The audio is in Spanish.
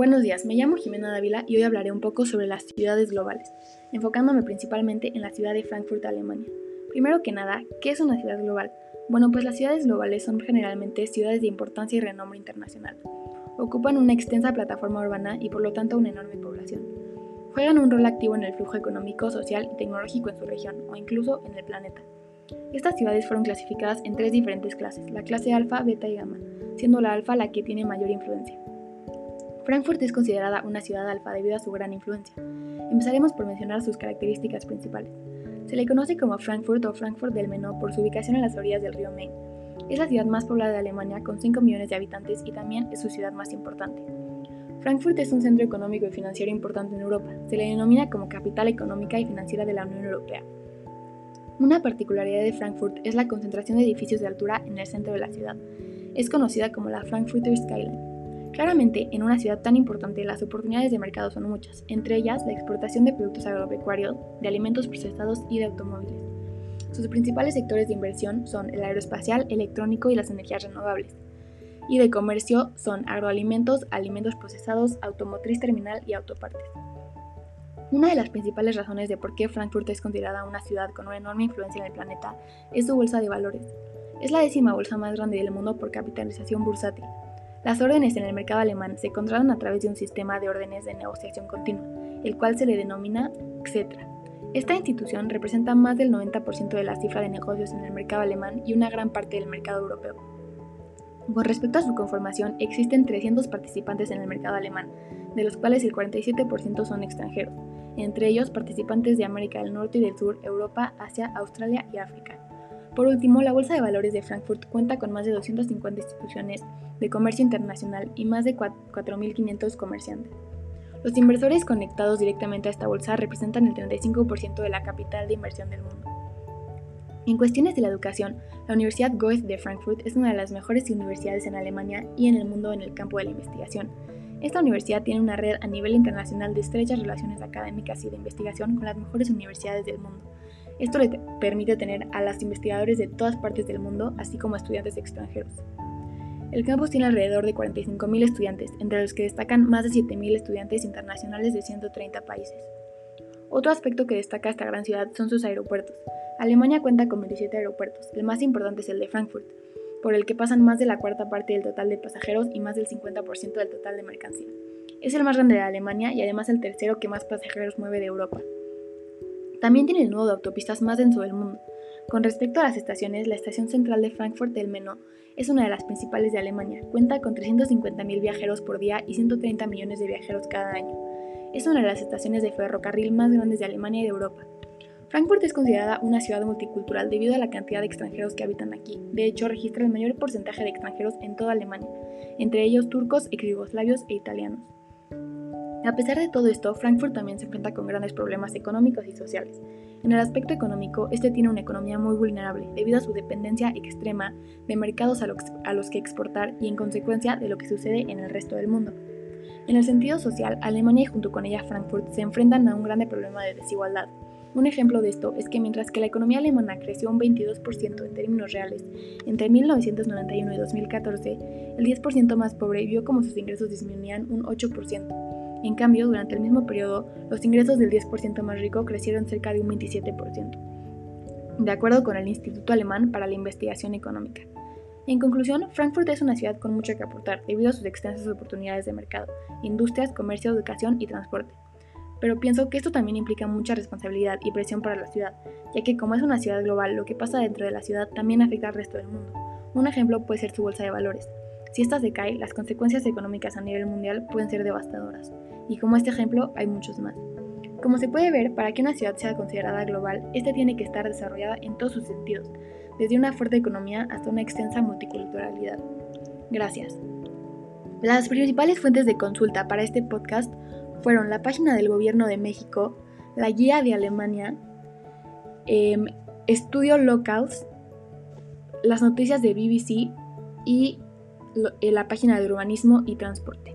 Buenos días, me llamo Jimena Dávila y hoy hablaré un poco sobre las ciudades globales, enfocándome principalmente en la ciudad de Frankfurt, Alemania. Primero que nada, ¿qué es una ciudad global? Bueno, pues las ciudades globales son generalmente ciudades de importancia y renombre internacional. Ocupan una extensa plataforma urbana y por lo tanto una enorme población. Juegan un rol activo en el flujo económico, social y tecnológico en su región o incluso en el planeta. Estas ciudades fueron clasificadas en tres diferentes clases, la clase alfa, beta y gamma, siendo la alfa la que tiene mayor influencia. Frankfurt es considerada una ciudad alfa debido a su gran influencia. Empezaremos por mencionar sus características principales. Se le conoce como Frankfurt o Frankfurt del Menor por su ubicación en las orillas del río Main. Es la ciudad más poblada de Alemania con 5 millones de habitantes y también es su ciudad más importante. Frankfurt es un centro económico y financiero importante en Europa. Se le denomina como capital económica y financiera de la Unión Europea. Una particularidad de Frankfurt es la concentración de edificios de altura en el centro de la ciudad. Es conocida como la Frankfurter Skyline. Claramente, en una ciudad tan importante las oportunidades de mercado son muchas, entre ellas la exportación de productos agropecuarios, de alimentos procesados y de automóviles. Sus principales sectores de inversión son el aeroespacial, electrónico y las energías renovables. Y de comercio son agroalimentos, alimentos procesados, automotriz terminal y autopartes. Una de las principales razones de por qué Frankfurt es considerada una ciudad con una enorme influencia en el planeta es su bolsa de valores. Es la décima bolsa más grande del mundo por capitalización bursátil, las órdenes en el mercado alemán se controlan a través de un sistema de órdenes de negociación continua, el cual se le denomina XETRA. Esta institución representa más del 90% de la cifra de negocios en el mercado alemán y una gran parte del mercado europeo. Con respecto a su conformación, existen 300 participantes en el mercado alemán, de los cuales el 47% son extranjeros, entre ellos participantes de América del Norte y del Sur, Europa, Asia, Australia y África. Por último, la Bolsa de Valores de Frankfurt cuenta con más de 250 instituciones de comercio internacional y más de 4.500 comerciantes. Los inversores conectados directamente a esta bolsa representan el 35% de la capital de inversión del mundo. En cuestiones de la educación, la Universidad Goethe de Frankfurt es una de las mejores universidades en Alemania y en el mundo en el campo de la investigación. Esta universidad tiene una red a nivel internacional de estrechas relaciones académicas y de investigación con las mejores universidades del mundo, esto le permite tener a los investigadores de todas partes del mundo, así como estudiantes extranjeros. El campus tiene alrededor de 45.000 estudiantes, entre los que destacan más de 7.000 estudiantes internacionales de 130 países. Otro aspecto que destaca esta gran ciudad son sus aeropuertos. Alemania cuenta con 27 aeropuertos, el más importante es el de Frankfurt, por el que pasan más de la cuarta parte del total de pasajeros y más del 50% del total de mercancía. Es el más grande de Alemania y además el tercero que más pasajeros mueve de Europa. También tiene el nudo de autopistas más denso del mundo. Con respecto a las estaciones, la estación central de Frankfurt del Meno es una de las principales de Alemania. Cuenta con 350.000 viajeros por día y 130 millones de viajeros cada año. Es una de las estaciones de ferrocarril más grandes de Alemania y de Europa. Frankfurt es considerada una ciudad multicultural debido a la cantidad de extranjeros que habitan aquí. De hecho, registra el mayor porcentaje de extranjeros en toda Alemania, entre ellos turcos, exjugoslavios e italianos. A pesar de todo esto, Frankfurt también se enfrenta con grandes problemas económicos y sociales. En el aspecto económico, este tiene una economía muy vulnerable debido a su dependencia extrema de mercados a los, que exportar y en consecuencia de lo que sucede en el resto del mundo. En el sentido social, Alemania y junto con ella Frankfurt se enfrentan a un grande problema de desigualdad. Un ejemplo de esto es que mientras que la economía alemana creció un 22% en términos reales entre 1991 y 2014, el 10% más pobre vio como sus ingresos disminuían un 8%. En cambio, durante el mismo periodo, los ingresos del 10% más rico crecieron cerca de un 27%, de acuerdo con el Instituto Alemán para la Investigación Económica. En conclusión, Frankfurt es una ciudad con mucho que aportar debido a sus extensas oportunidades de mercado, industrias, comercio, educación y transporte. Pero pienso que esto también implica mucha responsabilidad y presión para la ciudad, ya que como es una ciudad global, lo que pasa dentro de la ciudad también afecta al resto del mundo. Un ejemplo puede ser su bolsa de valores. Si esta se las consecuencias económicas a nivel mundial pueden ser devastadoras y como este ejemplo hay muchos más. Como se puede ver, para que una ciudad sea considerada global, esta tiene que estar desarrollada en todos sus sentidos, desde una fuerte economía hasta una extensa multiculturalidad. Gracias. Las principales fuentes de consulta para este podcast fueron la página del Gobierno de México, la guía de Alemania, em, Estudio Locals, las noticias de BBC y la página de urbanismo y transporte.